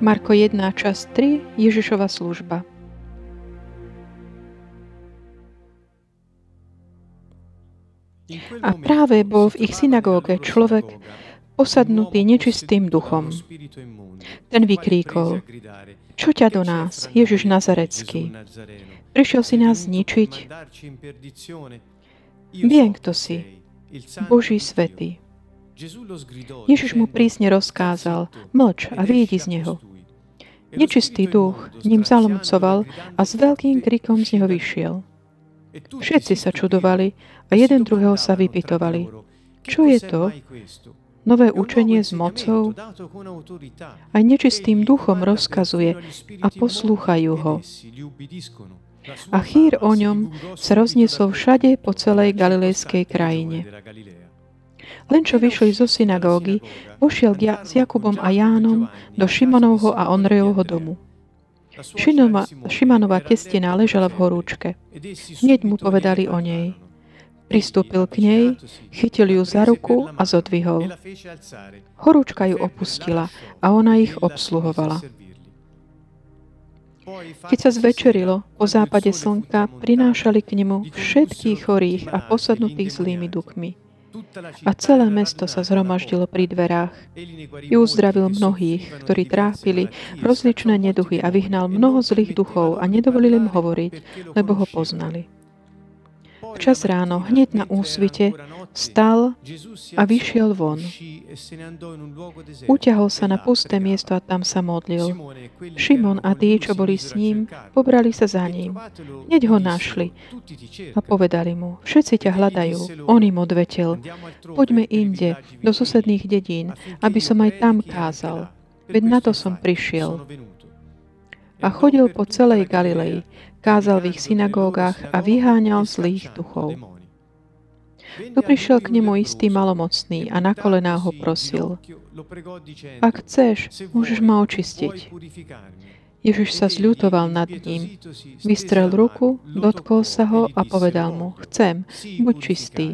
Marko 1, čas 3, Ježišova služba. A práve bol v ich synagóge človek posadnutý nečistým duchom. Ten vykríkol, čo ťa do nás, Ježiš Nazarecký? Prišiel si nás zničiť? Viem, kto si, Boží svetý. Ježiš mu prísne rozkázal, mlč a vyjdi z neho. Nečistý duch ním zalomcoval a s veľkým krikom z neho vyšiel. Všetci sa čudovali a jeden druhého sa vypytovali. Čo je to? Nové učenie s mocou? Aj nečistým duchom rozkazuje a poslúchajú ho. A chýr o ňom sa rozniesol všade po celej galilejskej krajine. Len čo vyšli zo synagógy, vošiel s Jakubom a Jánom do Šimonovho a Ondrejovho domu. Šinova, Šimanova testina ležala v horúčke. Hneď mu povedali o nej. Pristúpil k nej, chytil ju za ruku a zodvihol. Horúčka ju opustila a ona ich obsluhovala. Keď sa zvečerilo, po západe slnka prinášali k nemu všetkých chorých a posadnutých zlými duchmi. A celé mesto sa zhromaždilo pri dverách. I uzdravil mnohých, ktorí trápili rozličné neduchy a vyhnal mnoho zlých duchov a nedovolili im hovoriť, lebo ho poznali. Včas ráno, hneď na úsvite, stal a vyšiel von. Uťahol sa na pusté miesto a tam sa modlil. Šimon a tí, čo boli s ním, pobrali sa za ním. Hneď ho našli a povedali mu, všetci ťa hľadajú. On im odvetil, poďme inde, do susedných dedín, aby som aj tam kázal. Veď na to som prišiel. A chodil po celej Galilei, kázal v ich synagógach a vyháňal zlých duchov. Tu prišiel k nemu istý malomocný a na kolená ho prosil. Ak chceš, môžeš ma očistiť. Ježiš sa zľutoval nad ním. Vystrel ruku, dotkol sa ho a povedal mu, chcem, buď čistý.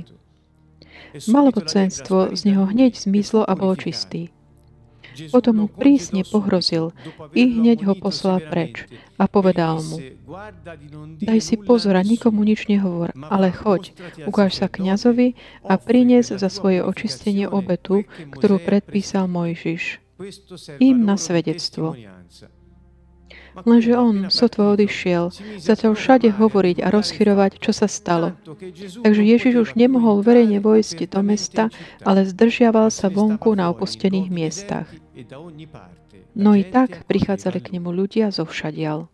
Malovocenstvo z neho hneď zmizlo a bol čistý. Potom mu prísne pohrozil i hneď ho poslal preč a povedal mu, daj si pozor a nikomu nič nehovor, ale choď, ukáž sa kňazovi a prinies za svoje očistenie obetu, ktorú predpísal Mojžiš. Im na svedectvo. Lenže on, sotvo odišiel, začal všade hovoriť a rozchyrovať, čo sa stalo. Takže Ježiš už nemohol verejne vojsť do mesta, ale zdržiaval sa vonku na opustených miestach. No i tak prichádzali k nemu ľudia zo všadial.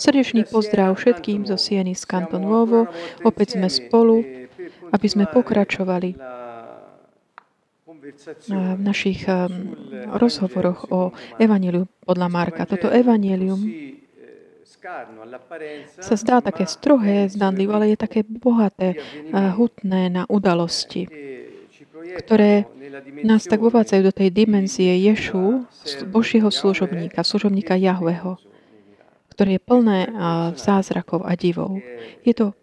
Srdečný pozdrav všetkým zo Sieny z Kanton Nuovo. Opäť sme spolu, aby sme pokračovali v našich rozhovoroch o Evangeliu podľa Marka. Toto Evangelium sa zdá také strohé, zdanlivé, ale je také bohaté, hutné na udalosti, ktoré nás tak uvádzajú do tej dimenzie Ješu, Božieho služobníka, služobníka Jahveho, ktoré je plné zázrakov a divov. Je to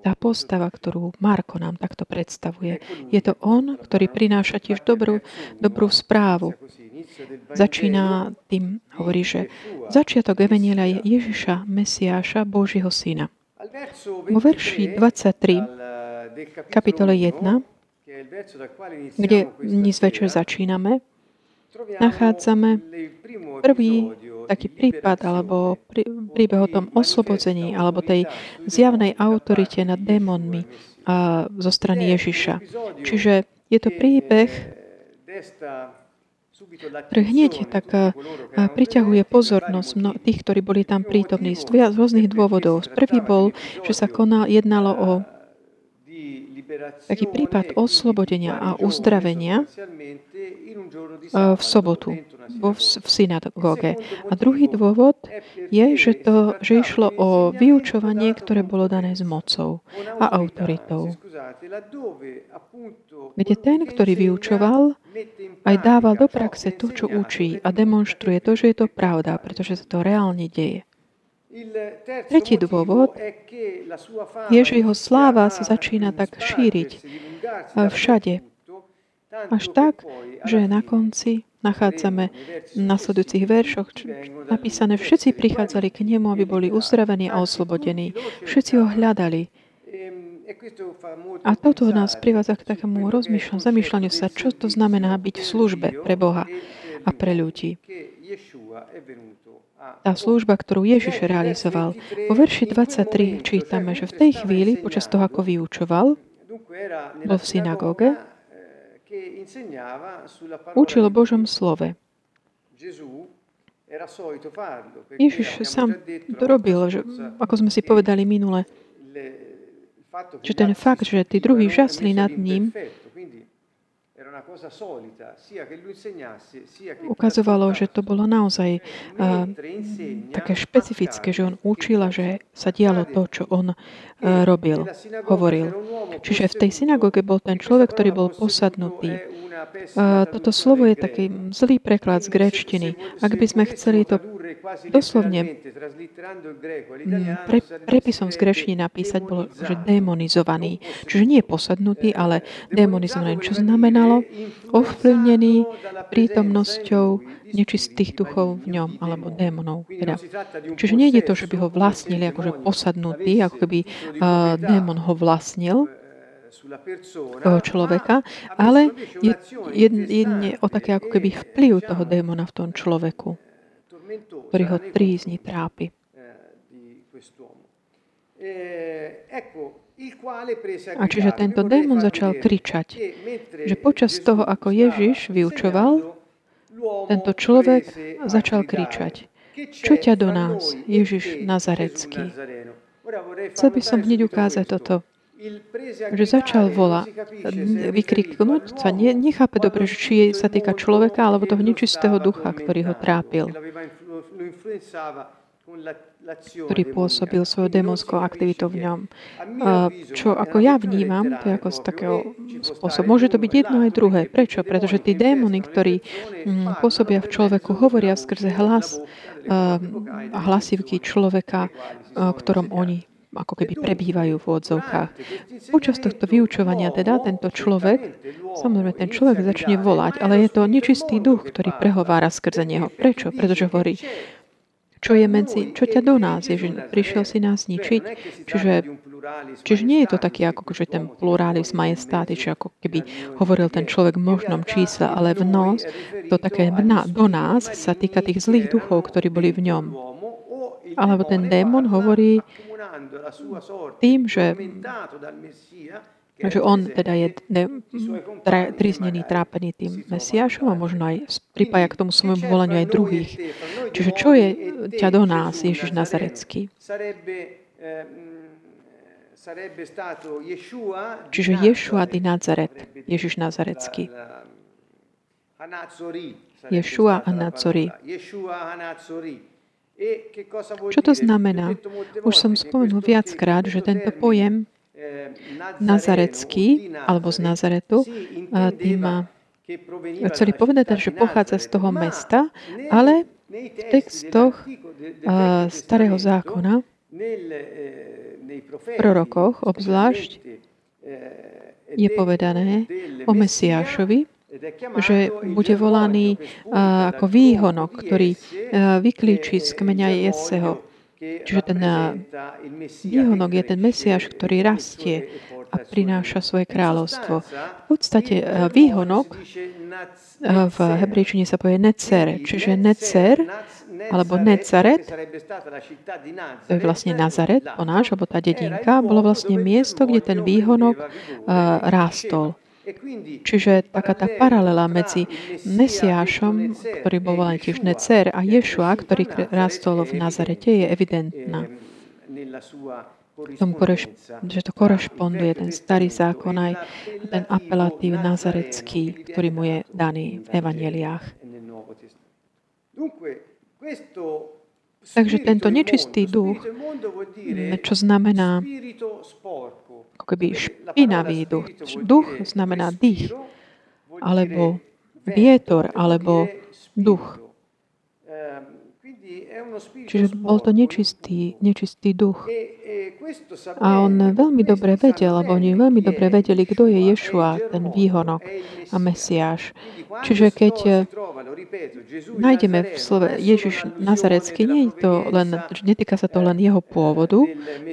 tá postava, ktorú Marko nám takto predstavuje. Je to on, ktorý prináša tiež dobrú, dobrú správu. Začína tým, hovorí, že začiatok Evanielia je Ježiša, Mesiáša, Božieho syna. Vo verši 23, kapitole 1, kde dnes večer začíname, nachádzame prvý taký prípad alebo prí, príbeh o tom oslobodzení alebo tej zjavnej autorite nad démonmi a, zo strany Ježiša. Čiže je to príbeh, ktorý hneď tak priťahuje pozornosť mno, tých, ktorí boli tam prítomní z, z rôznych dôvodov. Prvý bol, že sa konal, jednalo o taký prípad oslobodenia a uzdravenia v sobotu vo, v synagóge. A druhý dôvod je, že, to, že išlo o vyučovanie, ktoré bolo dané s mocou a autoritou. Kde ten, ktorý vyučoval, aj dával do praxe to, čo učí a demonstruje to, že je to pravda, pretože sa to reálne deje. Tretí dôvod je, že jeho sláva sa začína tak šíriť všade. Až tak, že na konci nachádzame v nasledujúcich veršoch napísané, všetci prichádzali k nemu, aby boli uzdravení a oslobodení. Všetci ho hľadali. A toto nás privádza k takému rozmýšľaniu, zamýšľaniu sa, čo to znamená byť v službe pre Boha a pre ľudí. Tá služba, ktorú Ježiš realizoval. Vo verši 23 čítame, že v tej chvíli, počas toho, ako vyučoval, bol v synagóge, učil o Božom slove. Ježiš sám to robil, že, ako sme si povedali minule, že ten fakt, že tí druhí žasli nad ním, ukazovalo, že to bolo naozaj uh, také špecifické, že on učil a že sa dialo to, čo on uh, robil, hovoril. Čiže v tej synagóge bol ten človek, ktorý bol posadnutý. Toto slovo je taký zlý preklad z gréčtiny. Ak by sme chceli to doslovne pre, prepisom z gréčtiny napísať, bolo, že demonizovaný. Čiže nie posadnutý, ale demonizovaný. Čo znamenalo? ovplyvnený prítomnosťou nečistých duchov v ňom, alebo démonov. Teda. Čiže nejde to, že by ho vlastnili akože posadnutý, ako keby uh, démon ho vlastnil, toho človeka, ale je, jedne o také ako keby vplyv toho démona v tom človeku, ktorý ho trízni, trápi. A čiže tento démon začal kričať, že počas toho, ako Ježiš vyučoval, tento človek začal kričať. Čo ťa do nás, Ježiš Nazarecký? Chcel by som hneď ukázať toto že začal vola, vykriknúť sa, ne, nechápe dobre, či sa týka človeka alebo toho nečistého ducha, ktorý ho trápil ktorý pôsobil svojou démonskou aktivitou v ňom. Čo ako ja vnímam, to je ako z takého spôsobu. Môže to byť jedno aj druhé. Prečo? Pretože tí démony, ktorí mm, pôsobia v človeku, hovoria skrze hlas a hlasivky človeka, ktorom oni ako keby prebývajú v odzovkách. Počas tohto vyučovania teda tento človek, samozrejme ten človek začne volať, ale je to nečistý duch, ktorý prehovára skrze neho. Prečo? Pretože hovorí, čo je medzi, čo ťa do nás je, že prišiel si nás ničiť. Čiže, čiže nie je to taký ako že ten pluralis majestáty, či ako keby hovoril ten človek v možnom čísle, ale v nos, to také na, do nás sa týka tých zlých duchov, ktorí boli v ňom. Alebo ten démon hovorí tým, že že on teda je triznený, trápený tým Mesiášom a možno aj pripája k tomu svojmu volaniu aj druhých. Čiže čo je ťa do nás, Ježiš Nazarecký? Čiže Ješua di Nazaret, Ježiš Nazarecký. Ješua a Nazori. Čo to znamená? Už som spomenul viackrát, že tento pojem Nazarecký, alebo z Nazaretu, tým chceli povedať, že pochádza z toho mesta, ale v textoch starého zákona, v prorokoch obzvlášť, je povedané o Mesiášovi, že bude volaný ako výhonok, ktorý vyklíči z kmeňa Jeseho Čiže ten výhonok je ten Mesiáš, ktorý rastie a prináša svoje kráľovstvo. V podstate výhonok v hebrejčine sa povie Necer, čiže Necer alebo Nezaret, to je vlastne Nazaret, po náš, alebo tá dedinka, bolo vlastne miesto, kde ten výhonok rástol. Čiže taká tá paralela medzi Mesiášom, ktorý bol volený tiež Necer, a Ješua, ktorý rástol v Nazarete, je evidentná. Tom, že to korešponduje ten starý zákon aj ten apelatív nazarecký, ktorý mu je daný v evaneliách. Takže tento nečistý duch, čo znamená ako keby špinavý duch. Duch znamená dých, alebo vietor, alebo duch. Čiže bol to nečistý, nečistý duch. A on veľmi dobre vedel, alebo oni veľmi dobre vedeli, kto je Ješua, ten výhonok a Mesiáš. Čiže keď eh, nájdeme v slove Ježiš Nazarecký, nie je to len, netýka sa to len jeho pôvodu,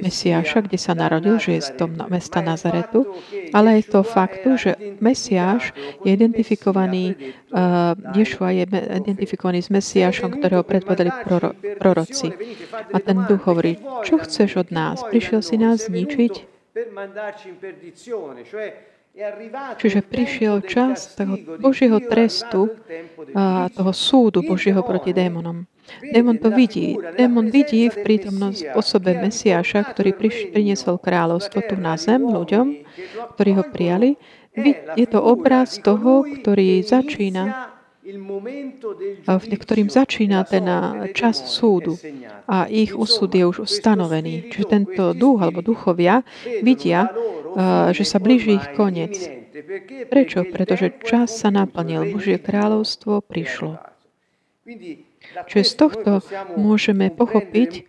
Mesiáša, kde sa narodil, že je z tom mesta Nazaretu, ale je to faktu, že Mesiáš je identifikovaný, uh, Ješua je identifikovaný s Mesiášom, ktorého predpovedali proro, proroci. A ten duch hovorí, čo chceš od nás? Prišiel si nás zničiť? Čiže prišiel čas toho Božieho trestu a toho súdu Božieho proti démonom. Démon to vidí. Démon vidí v prítomnosť osobe Mesiáša, ktorý priniesol kráľovstvo tu na zem ľuďom, ktorí ho prijali. Je to obraz toho, ktorý začína ktorým začína ten čas súdu a ich úsud je už stanovený. Čiže tento duch alebo duchovia vidia, že sa blíži ich koniec. Prečo? Pretože čas sa naplnil. Božie kráľovstvo prišlo. Čiže z tohto môžeme pochopiť,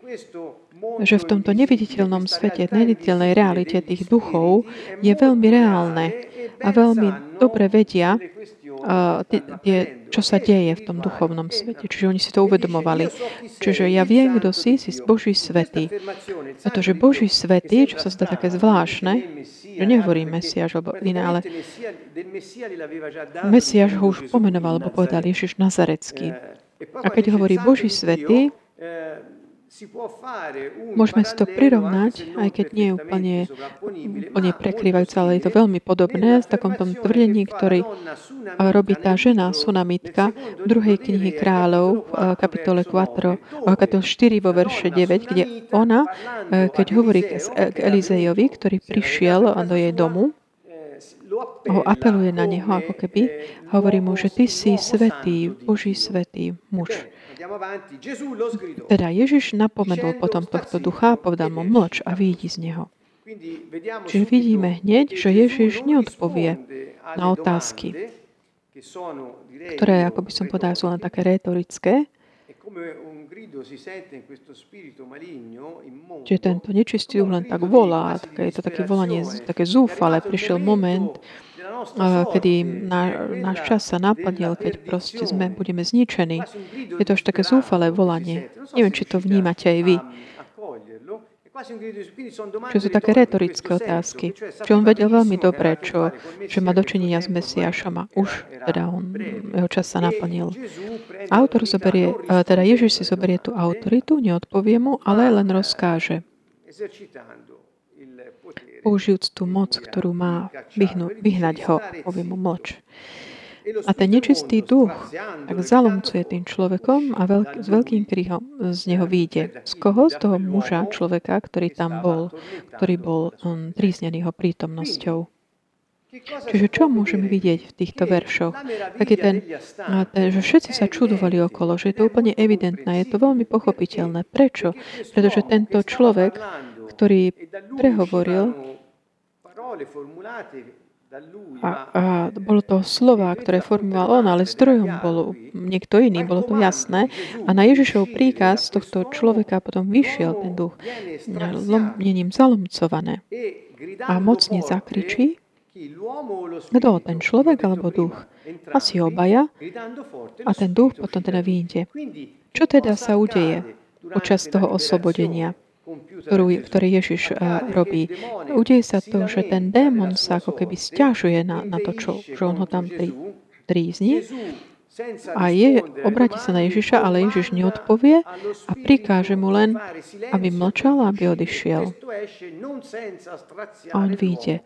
že v tomto neviditeľnom svete, neviditeľnej realite tých duchov je veľmi reálne a veľmi dobre vedia, tie, čo sa deje v tom duchovnom svete. Čiže oni si to uvedomovali. Čiže ja viem, kto si, si Boží svetý. Pretože Boží svetý, čo sa zdá také zvláštne, že nehovorí Mesiáš alebo iné, ale Mesiáš ho už pomenoval, alebo povedal Ježiš Nazarecký. A keď hovorí Boží svetý, Môžeme si to prirovnať, aj keď nie je úplne, úplne prekrývajúce, ale je to veľmi podobné s takom tom tvrdení, ktorý robí tá žena Sunamitka v druhej knihy kráľov v kapitole 4, kapitole 4 vo verše 9, kde ona, e, keď hovorí k Elizejovi, ktorý prišiel do jej domu, ho apeluje na neho ako keby, hovorí mu, že ty si svetý, Boží svetý muž. Teda Ježiš napomenul potom tohto ducha a povedal mu mlč a vyjdi z neho. Čiže vidíme hneď, že Ježiš neodpovie na otázky, ktoré, ako by som povedal, sú len také retorické, Čiže tento nečistý duch len tak volá, také, je to také volanie, také zúfale. Prišiel moment, kedy náš čas sa napadil, keď proste sme, budeme zničení. Je to až také zúfalé volanie. Neviem, či to vnímate aj vy. Čo sú také retorické otázky. Čo on vedel veľmi dobre, čo, čo má dočinenia s Mesiášom a už teda on, jeho čas sa naplnil. Autor zoberie, teda Ježiš si zoberie tú autoritu, neodpovie mu, ale len rozkáže použijúc tú moc, ktorú má vyhnú, vyhnať ho, povie mu moč. A ten nečistý duch tak zalomcuje tým človekom a veľk, s veľkým kríhom z neho vyjde. Z koho? Z toho muža, človeka, ktorý tam bol, ktorý bol um, tríznený jeho prítomnosťou. Čiže čo môžeme vidieť v týchto veršoch? Taký ten, že všetci sa čudovali okolo, že je to úplne evidentné, je to veľmi pochopiteľné. Prečo? Pretože tento človek, ktorý prehovoril, a, a bolo to slova, ktoré formoval on, ale zdrojom bol niekto iný, bolo to jasné. A na Ježišov príkaz tohto človeka potom vyšiel ten duch, lomnením zalomcované. A mocne zakričí, kto, ten človek alebo duch? Asi obaja. A ten duch potom teda vyjde. Čo teda sa udeje počas toho oslobodenia? Ktorú, ktorý Ježiš uh, robí. Udeje sa to, že ten démon sa ako keby stiažuje na, na to, čo, že on ho tam tri, trízni a je, obráti sa na Ježiša, ale Ježiš neodpovie a prikáže mu len, aby mlčal a aby odišiel. A on vyjde.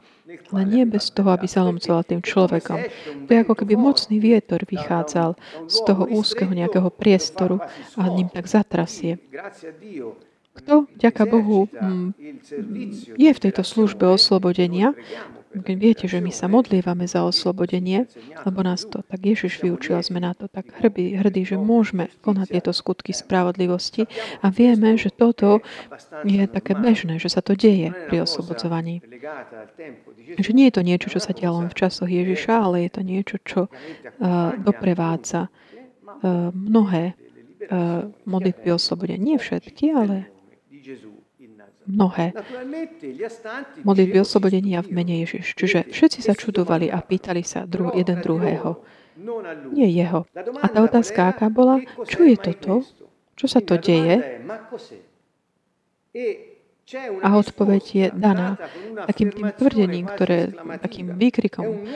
Ale nie bez toho, aby zalomcoval tým človekom. To je ako keby mocný vietor vychádzal z toho úzkeho nejakého priestoru a ním tak zatrasie. Kto, ďaká Bohu, mm, je v tejto službe oslobodenia, keď viete, že my sa modlievame za oslobodenie, lebo nás to tak Ježiš vyučil, sme na to tak hrdí, hrdí, že môžeme konať tieto skutky spravodlivosti a vieme, že toto je také bežné, že sa to deje pri oslobodzovaní. Že nie je to niečo, čo sa dialo v časoch Ježiša, ale je to niečo, čo uh, doprevádza uh, mnohé uh, modlitby oslobodenia. Nie všetky, ale mnohé modlitby oslobodenia v mene Ježiš. Čiže všetci sa čudovali a pýtali sa dru- jeden druhého. Nie jeho. A tá otázka, aká bola, čo je toto? Čo sa to deje? A odpoveď je daná takým tým tvrdením, ktoré, takým výkrikom,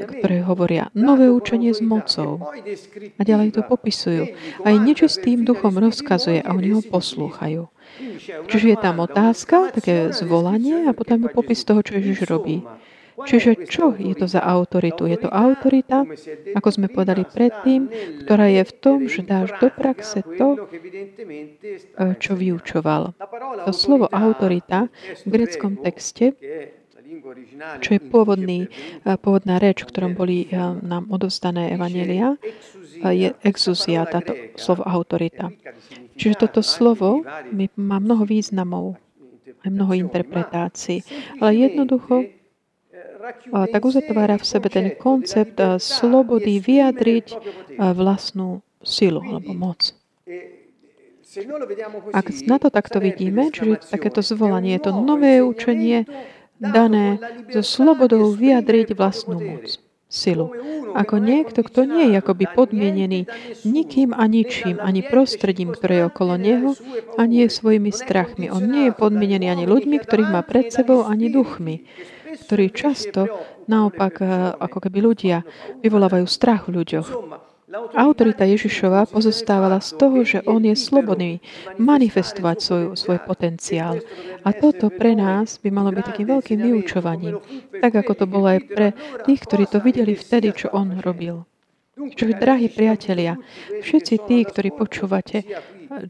ktoré hovoria nové učenie s mocou. A ďalej to popisujú. Aj nečistým duchom rozkazuje a oni ho poslúchajú. Čiže je tam otázka, také zvolanie a potom je popis toho, čo Ježiš robí. Čiže čo je to za autoritu? Je to autorita, ako sme povedali predtým, ktorá je v tom, že dáš do praxe to, eh, čo vyučoval. To slovo autorita v greckom texte čo je pôvodný, eh, pôvodná reč, v ktorom boli eh, nám odovzdané evanelia, je exusia, táto slovo autorita. Čiže toto slovo má mnoho významov, aj mnoho interpretácií. Ale jednoducho tak uzatvára v sebe ten koncept slobody vyjadriť vlastnú silu alebo moc. Ak na to takto vidíme, čiže takéto zvolanie, to nové učenie dané so slobodou vyjadriť vlastnú moc, silu. Ako niekto, kto nie je akoby podmienený nikým a ničím, ani prostredím, ktoré je okolo neho, ani je svojimi strachmi. On nie je podmienený ani ľuďmi, ktorých má pred sebou, ani duchmi ktorí často naopak eh, ako keby ľudia vyvolávajú strach v ľuďoch. Autorita Ježišova pozostávala z toho, že on je slobodný manifestovať svoj, svoj potenciál. A toto pre nás by malo byť takým veľkým vyučovaním. Tak ako to bolo aj pre tých, ktorí to videli vtedy, čo on robil. Čiže, drahí priatelia, všetci tí, ktorí počúvate,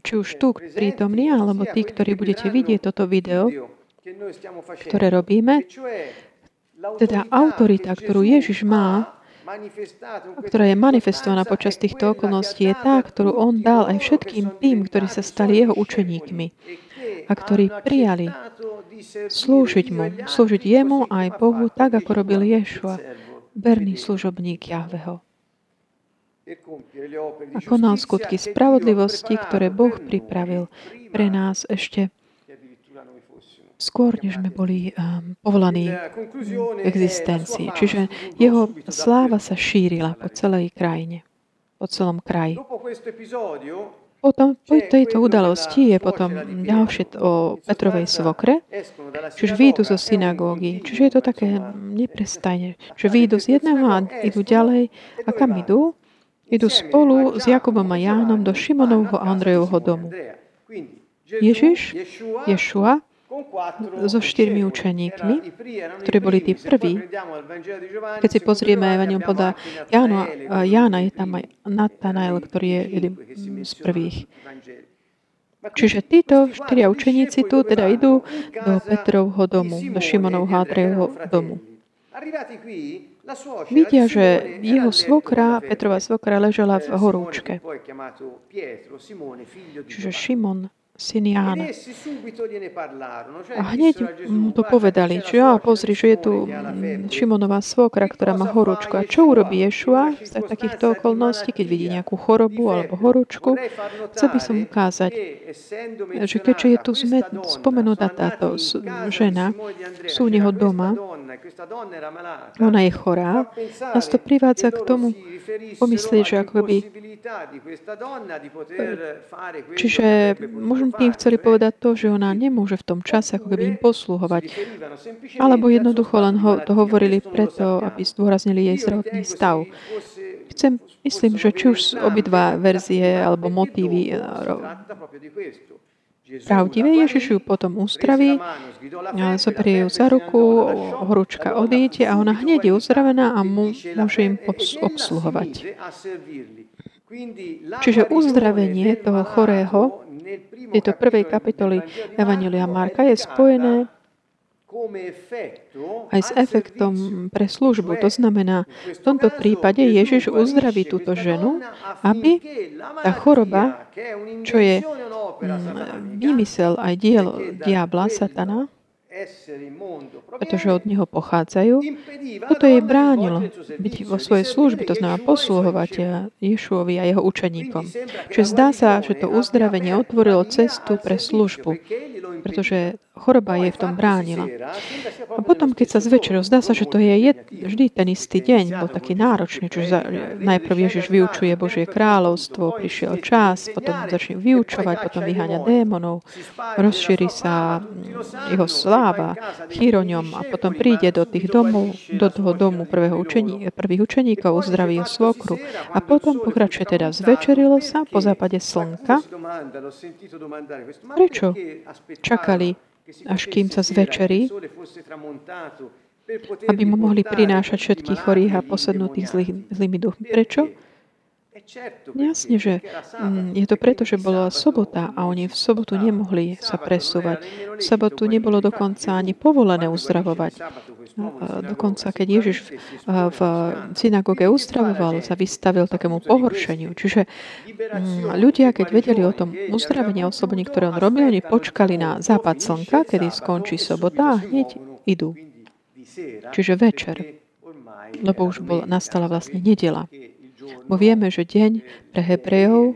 či už tu prítomní, alebo tí, ktorí budete vidieť toto video, ktoré robíme, teda autorita, ktorú Ježiš má, ktorá je manifestovaná počas týchto okolností, je tá, ktorú on dal aj všetkým tým, ktorí sa stali jeho učeníkmi a ktorí prijali slúžiť mu, slúžiť jemu aj Bohu, tak ako robil Ješua, verný služobník Jahveho. A konal skutky spravodlivosti, ktoré Boh pripravil pre nás ešte skôr, než sme boli um, povolaní existencii. Čiže jeho sláva sa šírila po celej krajine, po celom kraji. Potom po tejto udalosti je potom ďalšie o Petrovej svokre, čiže výjdu zo synagógy. Čiže je to také neprestajne, že výjdu z jedného a idú ďalej. A kam idú? Idú spolu s Jakubom a Jánom do Šimonovho a Andrejovho domu. Ježiš, Ješua, so štyrmi učeníkmi, ktorí boli tí prví. Keď si pozrieme Evangelium podľa Jána, Jána, je tam aj Natanael, ktorý je jeden z prvých. Čiže títo štyria učeníci tu teda idú do Petrovho domu, do Šimonovho Andrejovho domu. Vidia, že jeho svokra, Petrova svokra, ležela v horúčke. Čiže Šimon, syn Jána. A hneď mu to povedali, že ja, pozri, že je tu Šimonová svokra, ktorá má horúčku. A čo urobí Ješua? Z takýchto okolností, keď vidí nejakú chorobu alebo horúčku? Chcel by som ukázať, že keďže je tu spomenutá táto žena, sú u neho doma, ona je chorá, nás to privádza k tomu pomyslieť, že ako by Čiže možno tým chceli povedať to, že ona nemôže v tom čase ako keby im posluhovať. Alebo jednoducho len ho, to hovorili preto, aby zdôraznili jej zdravotný stav. Chcem, myslím, že či už obidva verzie alebo motívy pravdivé, Ježiš ju potom uzdraví, zoberie ju za ruku, horúčka odíde a ona hneď je uzdravená a môže im obsluhovať. Čiže uzdravenie toho chorého tejto prvej kapitoly Evangelia Marka je spojené aj s efektom pre službu. To znamená, v tomto prípade Ježiš uzdraví túto ženu, aby tá choroba, čo je mm, výmysel aj dielo diabla, satana, pretože od neho pochádzajú, toto jej bránilo byť vo svojej službe, to znamená posluhovať Ješuovi a jeho učeníkom. Čiže zdá sa, že to uzdravenie otvorilo cestu pre službu, pretože choroba jej v tom bránila. A potom, keď sa zvečeril, zdá sa, že to je vždy ten istý deň, bol taký náročný, čiže najprv Ježiš vyučuje Božie kráľovstvo, prišiel čas, potom začne vyučovať, potom vyháňa démonov, rozšíri sa jeho sláva chýroňom a potom príde do tých domov, do toho domu prvého učení, prvých učeníkov, uzdraví svokru. A potom pokračuje teda, zvečerilo sa po západe slnka. Prečo čakali až kým sa zvečerí, aby mu mohli prinášať všetkých chorých a posadnutých zlý, zlými duchmi. Prečo? Jasne, že mm, je to preto, že bola sobota a oni v sobotu nemohli sa presúvať. V sobotu nebolo dokonca ani povolené uzdravovať. Dokonca, keď Ježiš v synagóge uzdravoval, sa vystavil takému pohoršeniu. Čiže mm, ľudia, keď vedeli o tom uzdravení a oslobodení, ktoré on robil, oni počkali na západ slnka, kedy skončí sobota a hneď idú. Čiže večer, lebo už bol, nastala vlastne nedela. Bo vieme, že deň pre Hebrejov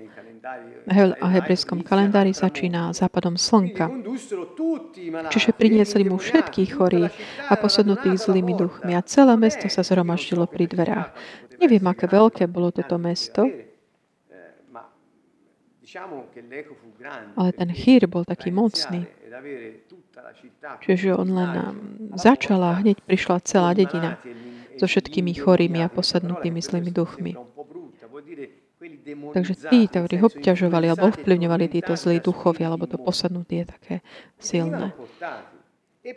a hebrejskom kalendári začína západom slnka. Čiže priniesli mu všetkých chorých a posadnutých zlými duchmi a celé mesto sa zhromaždilo pri dverách. Neviem, aké veľké bolo toto mesto, ale ten chýr bol taký mocný. Čiže on len začal a hneď prišla celá dedina so všetkými chorými a posadnutými zlými duchmi. Takže tí, ktorí ho obťažovali alebo ovplyvňovali títo zlí duchovia, alebo to posadnutie je také silné.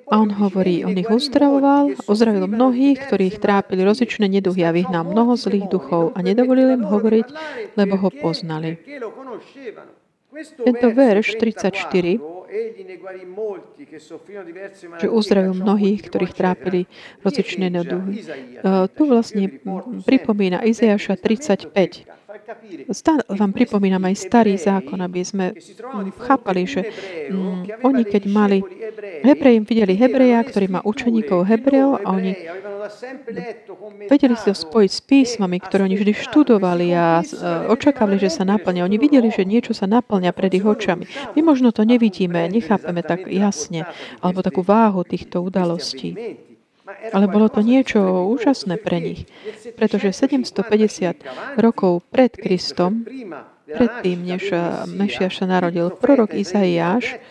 A on hovorí, on ich uzdravoval, uzdravil mnohých, ktorých trápili rozličné neduhy a vyhnal mnoho zlých duchov a nedovolil im hovoriť, lebo ho poznali. Tento verš 34 že uzdravil mnohých, ktorých trápili rozličné neduhy. Tu vlastne pripomína Izajaša 35. Stále vám pripomínam aj starý zákon, aby sme chápali, že mm, oni keď mali Hebreji, videli Hebreja, ktorý má učeníkov Hebrejov a oni vedeli si to spojiť s písmami, ktoré oni vždy študovali a očakávali, že sa naplňa. Oni videli, že niečo sa naplňa pred ich očami. My možno to nevidíme, nechápeme tak jasne, alebo takú váhu týchto udalostí. Ale bolo to niečo úžasné pre nich, pretože 750 rokov pred Kristom, predtým, než Mešiaš sa narodil, prorok Izaiáš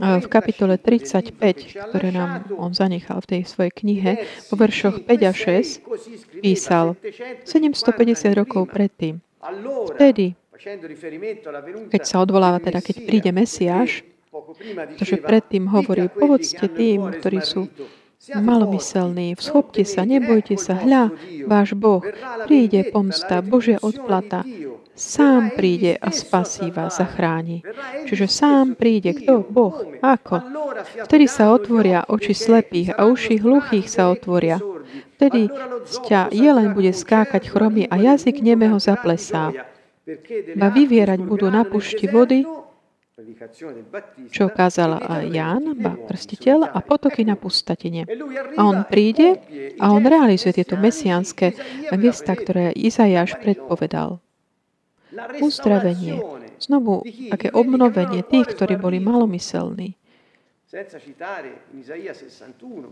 v kapitole 35, ktoré nám on zanechal v tej svojej knihe, vo veršoch 5 a 6, písal 750 rokov predtým. Vtedy, keď sa odvoláva teda, keď príde Mesiáš, pretože predtým hovorí, povedzte tým, ktorí sú malomyselní. Vschopte sa, nebojte sa, hľa, váš Boh, príde pomsta, Božia odplata. Sám príde a spasí vás, zachráni. Čiže sám príde. Kto? Boh. Ako? Vtedy sa otvoria oči slepých a uši hluchých sa otvoria. Vtedy sťa jelen bude skákať chromy a jazyk nemého zaplesá. Ba vyvierať budú na pušti vody čo kázal Ján, krstiteľ, a potoky na pustatine. A on príde a on realizuje tieto mesiánske gesta, ktoré Izajáš predpovedal. Uzdravenie, znovu také obnovenie tých, ktorí boli malomyselní.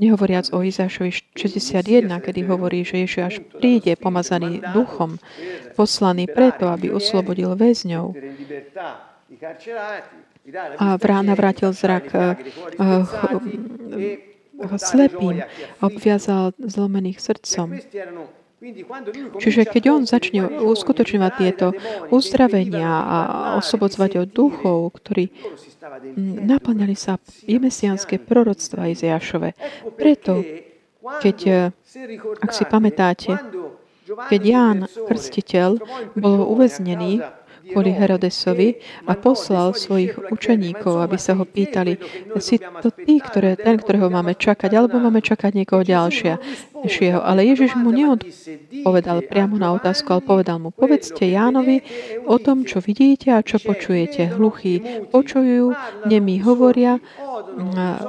Nehovoriac o Izášovi 61, kedy hovorí, že Ježiš príde pomazaný duchom, poslaný preto, aby oslobodil väzňov a navrátil zrak eh, eh, slepým obviazal zlomených srdcom. Čiže keď on začne uskutočňovať tieto uzdravenia a osobodzovať od duchov, ktorí mm, naplňali sa mesianské proroctva Izeášove. Preto, keď, eh, ak si pamätáte, keď Ján Krstiteľ bol uväznený kvôli Herodesovi a poslal svojich učeníkov, aby sa ho pýtali, si to ty, ktoré, ten, ktorého máme čakať, alebo máme čakať niekoho ďalšia, ďalšieho. Ale Ježiš mu neodpovedal priamo na otázku, ale povedal mu, povedzte Jánovi o tom, čo vidíte a čo počujete. Hluchí počujú, nemí hovoria,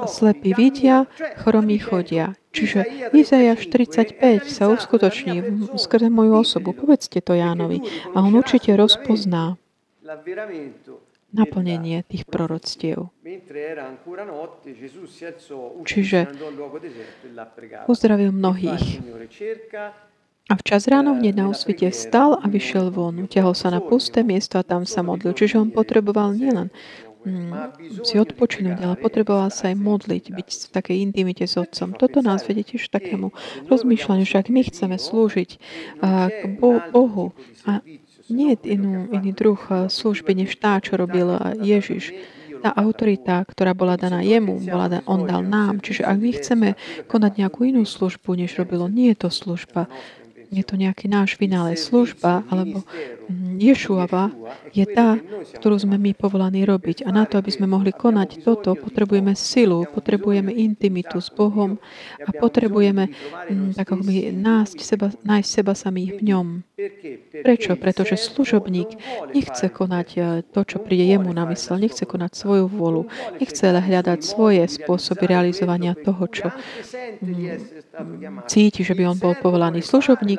slepí vidia, chromí chodia. Čiže Izajaš 45 sa uskutoční skrze moju osobu. Povedzte to Jánovi. A on určite rozpozná naplnenie tých proroctiev. Čiže uzdravil mnohých. A včas ráno hneď na osvite vstal a vyšiel von. Utiahol sa na pusté miesto a tam sa modlil. Čiže on potreboval nielen mm, si odpočinúť, ale potreboval sa aj modliť, byť v takej intimite s Otcom. Toto nás vedie tiež takému rozmýšľaniu, že ak my chceme slúžiť k Bohu a nie je inú, iný druh eh, služby, než tá, čo robil Ježiš. Tá autorita, ktorá bola daná jemu, bola da, on dal nám. Čiže ak my chceme konať nejakú inú službu, než robilo, nie je to služba je to nejaký náš vynález, služba, alebo mm, Ješuava je tá, ktorú sme my povolaní robiť. A na to, aby sme mohli konať toto, potrebujeme silu, potrebujeme intimitu s Bohom a potrebujeme mm, tak ako nájsť seba, nájsť seba samých v ňom. Prečo? Pretože služobník nechce konať e, to, čo príde jemu na mysel, nechce konať svoju vôľu, nechce ale hľadať svoje spôsoby realizovania toho, čo mm, cíti, že by on bol povolaný. Služobník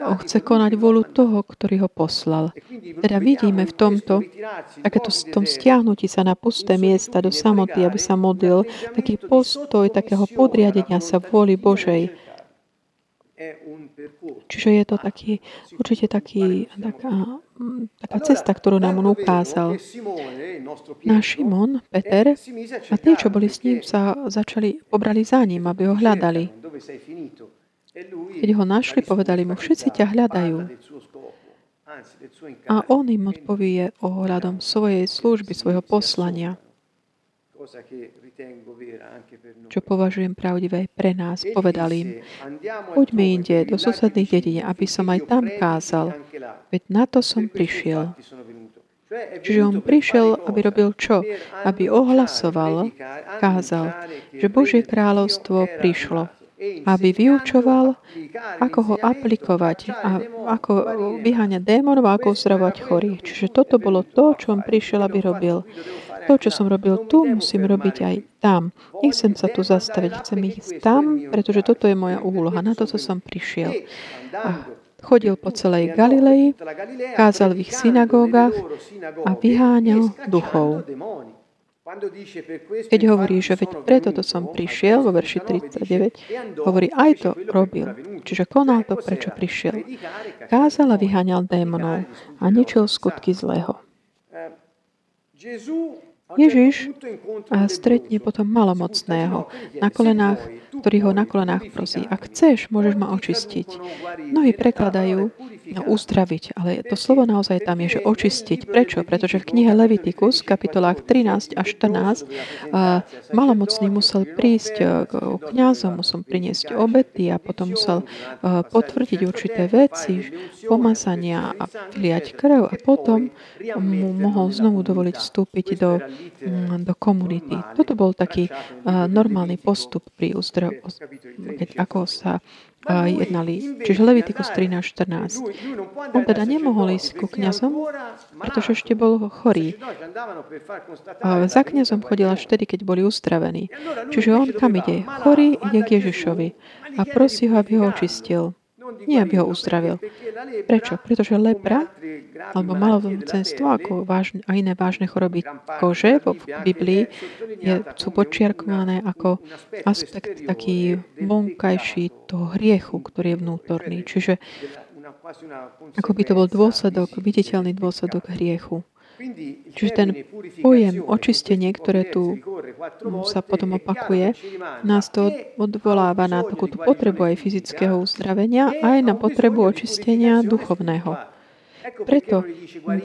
on chce konať vôľu toho, ktorý ho poslal. Teda vidíme v tomto, takéto v tom stiahnutí sa na pusté miesta do samoty, aby sa modlil, taký postoj takého podriadenia sa vôli Božej Čiže je to taký, určite taký, taká, taká cesta, ktorú nám on ukázal. Náš Šimon, Peter a tí, čo boli s ním, sa začali, pobrali za ním, aby ho hľadali. Keď ho našli, povedali mu, všetci ťa hľadajú. A on im odpovie ohľadom svojej služby, svojho poslania čo považujem pravdivé pre nás. Povedal im, poďme inde do susedných dedín, aby som aj tam kázal. Veď na to som prišiel. Čiže on prišiel, aby robil čo? Aby ohlasoval, kázal, že Božie kráľovstvo prišlo aby vyučoval, ako ho aplikovať a ako vyháňať démonov a ako uzdravovať chorých. Čiže toto bolo to, čo on prišiel, aby robil. To, čo som robil tu, musím robiť aj tam. Nechcem sa tu zastaviť, chcem ísť tam, pretože toto je moja úloha. Na toto som prišiel. A chodil po celej Galilei, kázal v ich synagógach a vyháňal duchov. Keď hovorí, že veď preto to som prišiel, vo verši 39, hovorí, aj to robil. Čiže konal to, prečo prišiel. Kázal a vyháňal démonov a ničil skutky zlého. Ježiš stretne potom malomocného na kolenách, ktorý ho na kolenách prosí. Ak chceš, môžeš ma očistiť. Mnohí prekladajú no, uzdraviť, ale to slovo naozaj tam je, že očistiť. Prečo? Pretože v knihe Levitikus, kapitolách 13 a 14, malomocný musel prísť k kniazom, musel priniesť obety a potom musel potvrdiť určité veci, pomazania a vliať krv a potom mu mohol znovu dovoliť vstúpiť do Mm, do komunity. Toto bol taký uh, normálny postup pri uzdrav... keď ako sa uh, jednali. Čiže Levitikus 13.14. On teda nemohol ísť ku kňazom, pretože ešte bol chorý. Uh, za kňazom chodil až vtedy, keď boli uzdravení. Čiže on kam ide? Chorý ide k Ježišovi a prosí ho, aby ho očistil. Nie, aby ho uzdravil. Prečo? Pretože lepra alebo malovcenstvo ako vážne, a iné vážne choroby kože v Biblii je, sú počiarkované ako aspekt taký vonkajší toho hriechu, ktorý je vnútorný. Čiže ako by to bol dôsledok, viditeľný dôsledok hriechu. Čiže ten pojem očistenie, ktoré tu sa potom opakuje, nás to odvoláva na takúto potrebu aj fyzického uzdravenia, aj na potrebu očistenia duchovného. Preto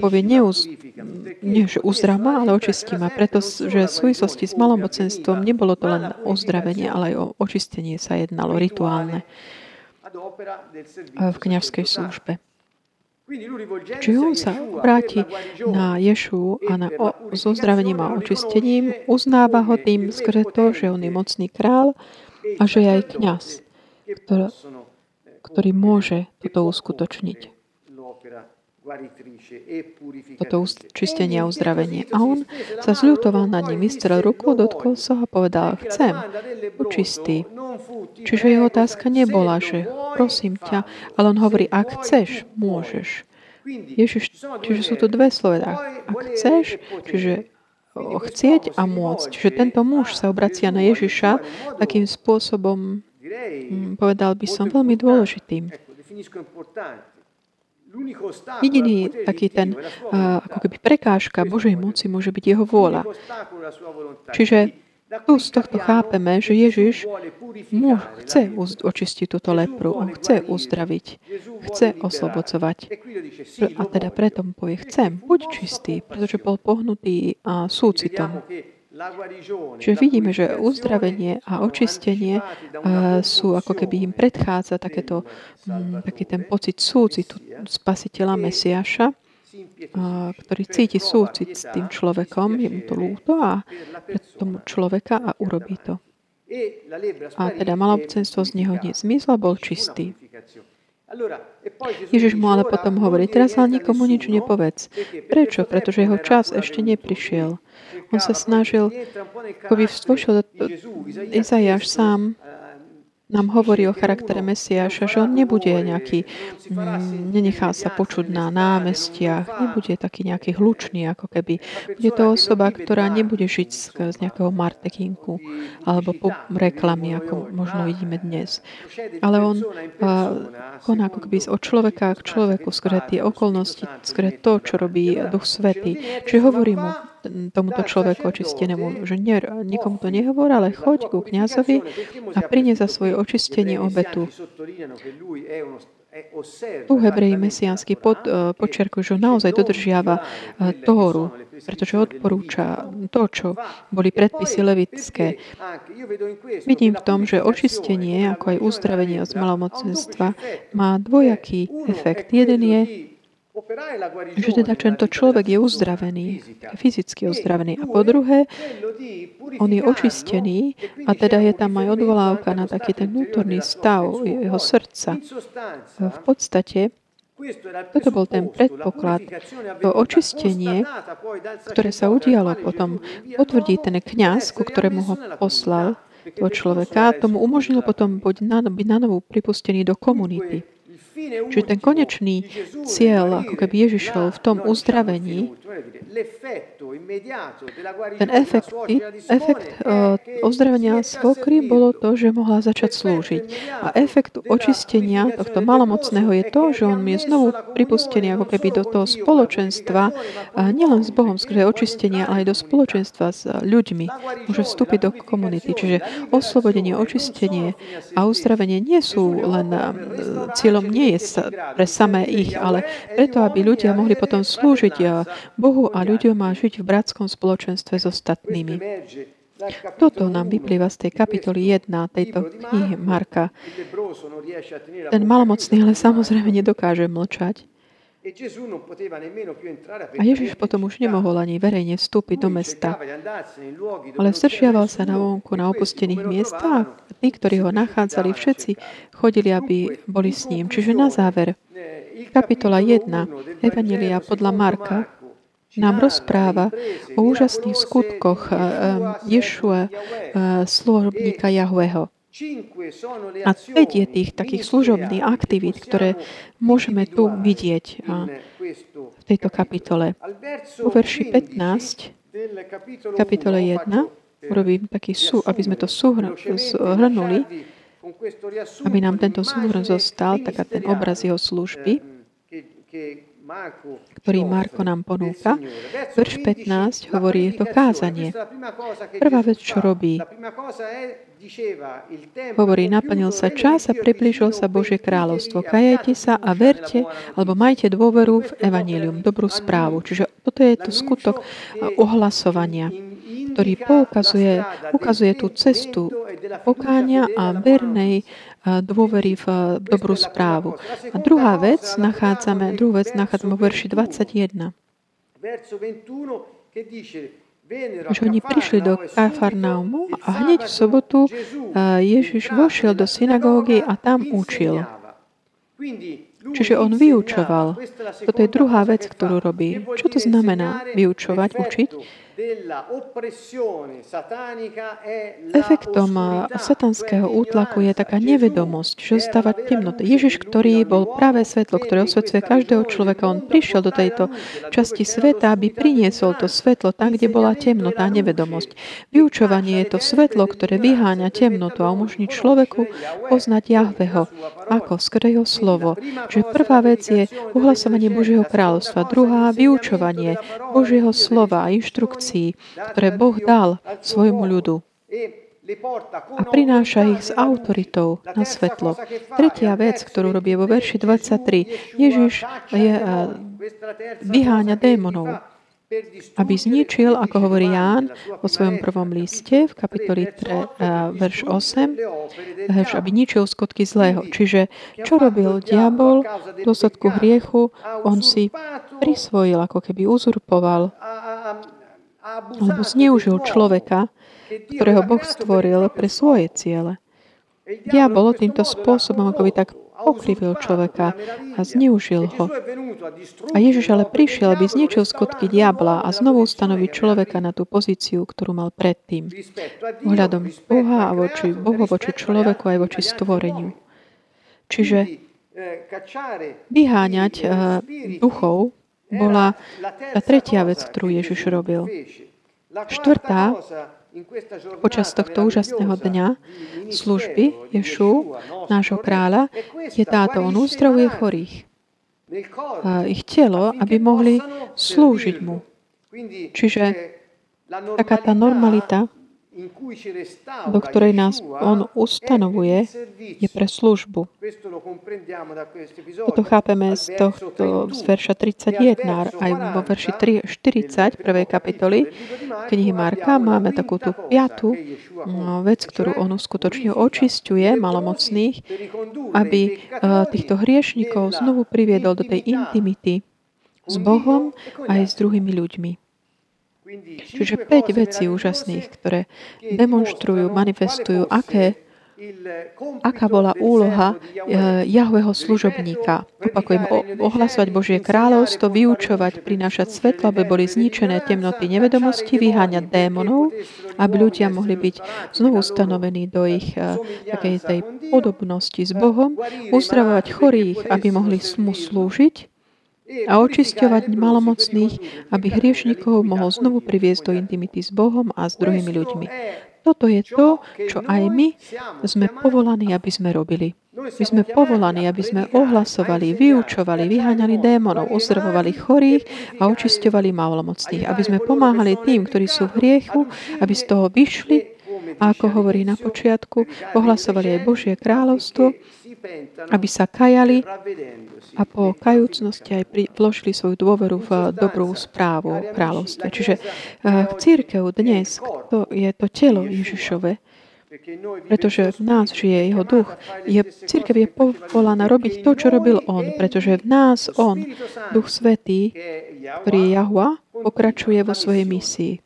povie, neuz, nie, že uzdrav ma, ale očistí ma. Preto, že v súvislosti s malomocenstvom nebolo to len uzdravenie, ale aj o očistenie sa jednalo rituálne v kniažskej službe. Čiže on sa obráti na Ješu a na o, so zdravením a očistením, uznáva ho tým skrze to, že on je mocný král a že je aj kniaz, ktorý, ktorý môže toto uskutočniť. Toto čistenie a uzdravenie. A on sa zľutoval nad ním, vystrel ruku, dotkol sa a povedal, chcem, buď čistý. Čiže jeho otázka nebola, že prosím ťa, ale on hovorí, ak chceš, môžeš. Ježiš, čiže sú to dve slova. Ak chceš, čiže chcieť a môcť. Čiže tento muž sa obracia na Ježiša takým spôsobom, hm, povedal by som, veľmi dôležitým. Jediný taký ten, ako keby prekážka Božej moci môže byť jeho vôľa. Čiže tu z tohto chápeme, že Ježiš mu chce očistiť túto lepru, on chce uzdraviť, chce oslobocovať. A teda preto mu povie, chcem, buď čistý, pretože bol pohnutý súcitom. Čiže vidíme, že uzdravenie a očistenie sú ako keby im predchádza takéto, taký ten pocit súcitu spasiteľa Mesiaša, ktorý cíti súcit s tým človekom, je mu to ľúto a pre tomu človeka a urobí to. A teda malobcenstvo z neho nezmizlo, bol čistý. Ježiš mu ale potom hovorí, teraz ale nikomu nič nepovedz. Prečo? Pretože jeho čas ešte neprišiel. On sa snažil, ako by vstvočil Izajáš sám, nám hovorí o charaktere Mesiáša, že on nebude nejaký, mm, nenechá sa počuť na námestiach, nebude taký nejaký hlučný, ako keby. Bude to osoba, ktorá nebude žiť z, nejakého martekinku alebo po reklamy, ako možno vidíme dnes. Ale on koná ako keby od človeka k človeku, skôr tie okolnosti, skôr to, čo robí Duch Svetý. Čiže hovorí mu, tomuto človeku očistenému, že nie, nikomu to nehovor, ale choď ku kniazovi a prinie za svoje očistenie obetu. Tu hebreji mesiánsky pod, uh, počerkujú, že naozaj dodržiava uh, Tóru, pretože odporúča to, čo boli predpisy levické. Vidím v tom, že očistenie, ako aj uzdravenie od malomocenstva, má dvojaký efekt. Jeden je že teda tento človek je uzdravený, fyzicky uzdravený. A po druhé, on je očistený a teda je tam aj odvolávka na taký ten vnútorný stav jeho srdca. V podstate toto bol ten predpoklad, to očistenie, ktoré sa udialo potom, potvrdí ten kňaz, ku ktorému ho poslal, toho človeka, tomu umožnilo potom byť na, byť na pripustený do komunity. Čiže ten konečný cieľ, ako keby Ježišov v tom uzdravení, ten efekt, efekt uh, ozdravenia svokry bolo to, že mohla začať slúžiť. A efekt očistenia tohto malomocného je to, že on je znovu pripustený ako keby do toho spoločenstva, a nielen s Bohom, skrze očistenia, ale aj do spoločenstva s ľuďmi. Môže vstúpiť do komunity. Čiže oslobodenie, očistenie a uzdravenie nie sú len cieľom nie nie je pre samé ich, ale preto, aby ľudia mohli potom slúžiť eh, Bohu a ľuďom a žiť v bratskom spoločenstve s ostatnými. Toto nám vyplýva z tej kapitoly 1 tejto knihy Marka. Ten malomocný ale samozrejme nedokáže mlčať. A Ježiš potom už nemohol ani verejne vstúpiť do mesta, ale vstršiaval sa na vonku na opustených miestach. tí, ktorí ho nachádzali, všetci chodili, aby boli s ním. Čiže na záver, kapitola 1 Evangelia podľa Marka. Nám rozpráva o úžasných skutkoch Ješua, služobníka Jahveho. A 5 je tých takých služobných aktivít, ktoré môžeme tu vidieť v tejto kapitole. U verši 15, kapitole 1, urobím taký sú, aby sme to zhrnuli, aby nám tento súhrn zostal, taká ten obraz jeho služby, ktorý Marko nám ponúka. Verš 15 hovorí to kázanie. Prvá vec, čo robí, Hovorí, naplnil sa čas a približil sa Božie kráľovstvo. Kajajte sa a verte, alebo majte dôveru v Evangelium, dobrú správu. Čiže toto je to skutok ohlasovania, ktorý poukazuje, ukazuje tú cestu pokáňa a vernej dôvery v dobrú správu. A druhá vec nachádzame, druhú vec nachádzame v verši 21 že oni prišli do Kafarnaumu a hneď v sobotu Ježiš vošiel do synagógy a tam učil. Čiže on vyučoval. Toto je druhá vec, ktorú robí. Čo to znamená vyučovať, učiť? Efektom satanského útlaku je taká nevedomosť, že zostáva temnota. Ježiš, ktorý bol práve svetlo, ktoré osvecuje každého človeka, on prišiel do tejto časti sveta, aby priniesol to svetlo tam, kde bola temnota a nevedomosť. Vyučovanie je to svetlo, ktoré vyháňa temnotu a umožní človeku poznať Jahveho ako skrze jeho slovo. Čiže prvá vec je uhlasovanie Božieho kráľovstva, druhá vyučovanie Božieho slova a inštrukcie inštrukcií, ktoré Boh dal svojmu ľudu a prináša ich s autoritou na svetlo. Tretia vec, ktorú robí vo verši 23, Ježiš je, vyháňa démonov aby zničil, ako hovorí Ján vo svojom prvom liste v kapitoli 3, verš 8, aby ničil skutky zlého. Čiže čo robil diabol v dôsledku hriechu? On si prisvojil, ako keby uzurpoval alebo zneužil človeka, ktorého Boh stvoril pre svoje ciele. Diabol týmto spôsobom ako by tak pokrivil človeka a zneužil ho. A Ježiš ale prišiel, aby zničil skutky diabla a znovu ustanoviť človeka na tú pozíciu, ktorú mal predtým. Ohľadom Boha a voči Bohu, voči človeku aj voči stvoreniu. Čiže vyháňať uh, duchov bola tá tretia vec, ktorú Ježiš robil. Štvrtá, počas tohto úžasného dňa služby Ješu, nášho kráľa, je táto. On uzdravuje chorých. Ich telo, aby mohli slúžiť mu. Čiže taká tá normalita, do ktorej nás On ustanovuje, je pre službu. Toto chápeme z, tohto, z verša 31, aj vo verši 40, prvej kapitoly knihy Marka, máme takú tú piatú vec, ktorú on skutočne očisťuje malomocných, aby e, týchto hriešnikov znovu priviedol do tej intimity s Bohom aj s druhými ľuďmi. Čiže 5 vecí úžasných, ktoré demonstrujú, manifestujú, aké aká bola úloha eh, Jahveho služobníka. Opakujem, ohlasovať Božie kráľovstvo, vyučovať, prinášať svetlo, aby boli zničené temnoty nevedomosti, vyháňať démonov, aby ľudia mohli byť znovu stanovení do ich eh, takej tej podobnosti s Bohom, uzdravovať chorých, aby mohli mu slúžiť, a očisťovať malomocných, aby hriešnikov mohol znovu priviesť do intimity s Bohom a s druhými ľuďmi. Toto je to, čo aj my sme povolaní, aby sme robili. My sme povolaní, aby sme ohlasovali, vyučovali, vyháňali démonov, uzdravovali chorých a očisťovali malomocných, aby sme pomáhali tým, ktorí sú v hriechu, aby z toho vyšli a ako hovorí na počiatku, ohlasovali aj Božie kráľovstvo, aby sa kajali a po kajúcnosti aj vložili svoju dôveru v dobrú správu kráľovstva. Čiže uh, církev dnes to je to telo Ježišove, pretože v nás žije jeho duch. Je, církev je povolaná robiť to, čo robil on, pretože v nás on, Duch Svetý, je Jahua, pokračuje vo svojej misii.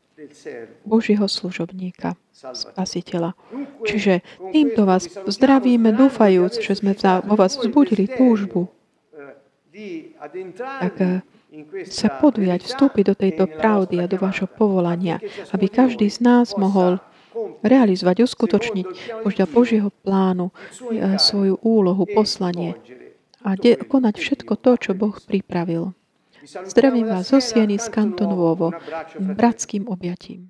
Božieho služobníka, spasiteľa. Čiže týmto vás zdravíme, dúfajúc, že sme vo vás vzbudili túžbu tak eh, sa podujať, vstúpiť do tejto pravdy a do vášho povolania, aby každý z nás mohol realizovať, uskutočniť podľa Božieho plánu eh, svoju úlohu, poslanie a de- konať všetko to, čo Boh pripravil. Zdravím vás zo Sieny z Kantonovo bratským objatím.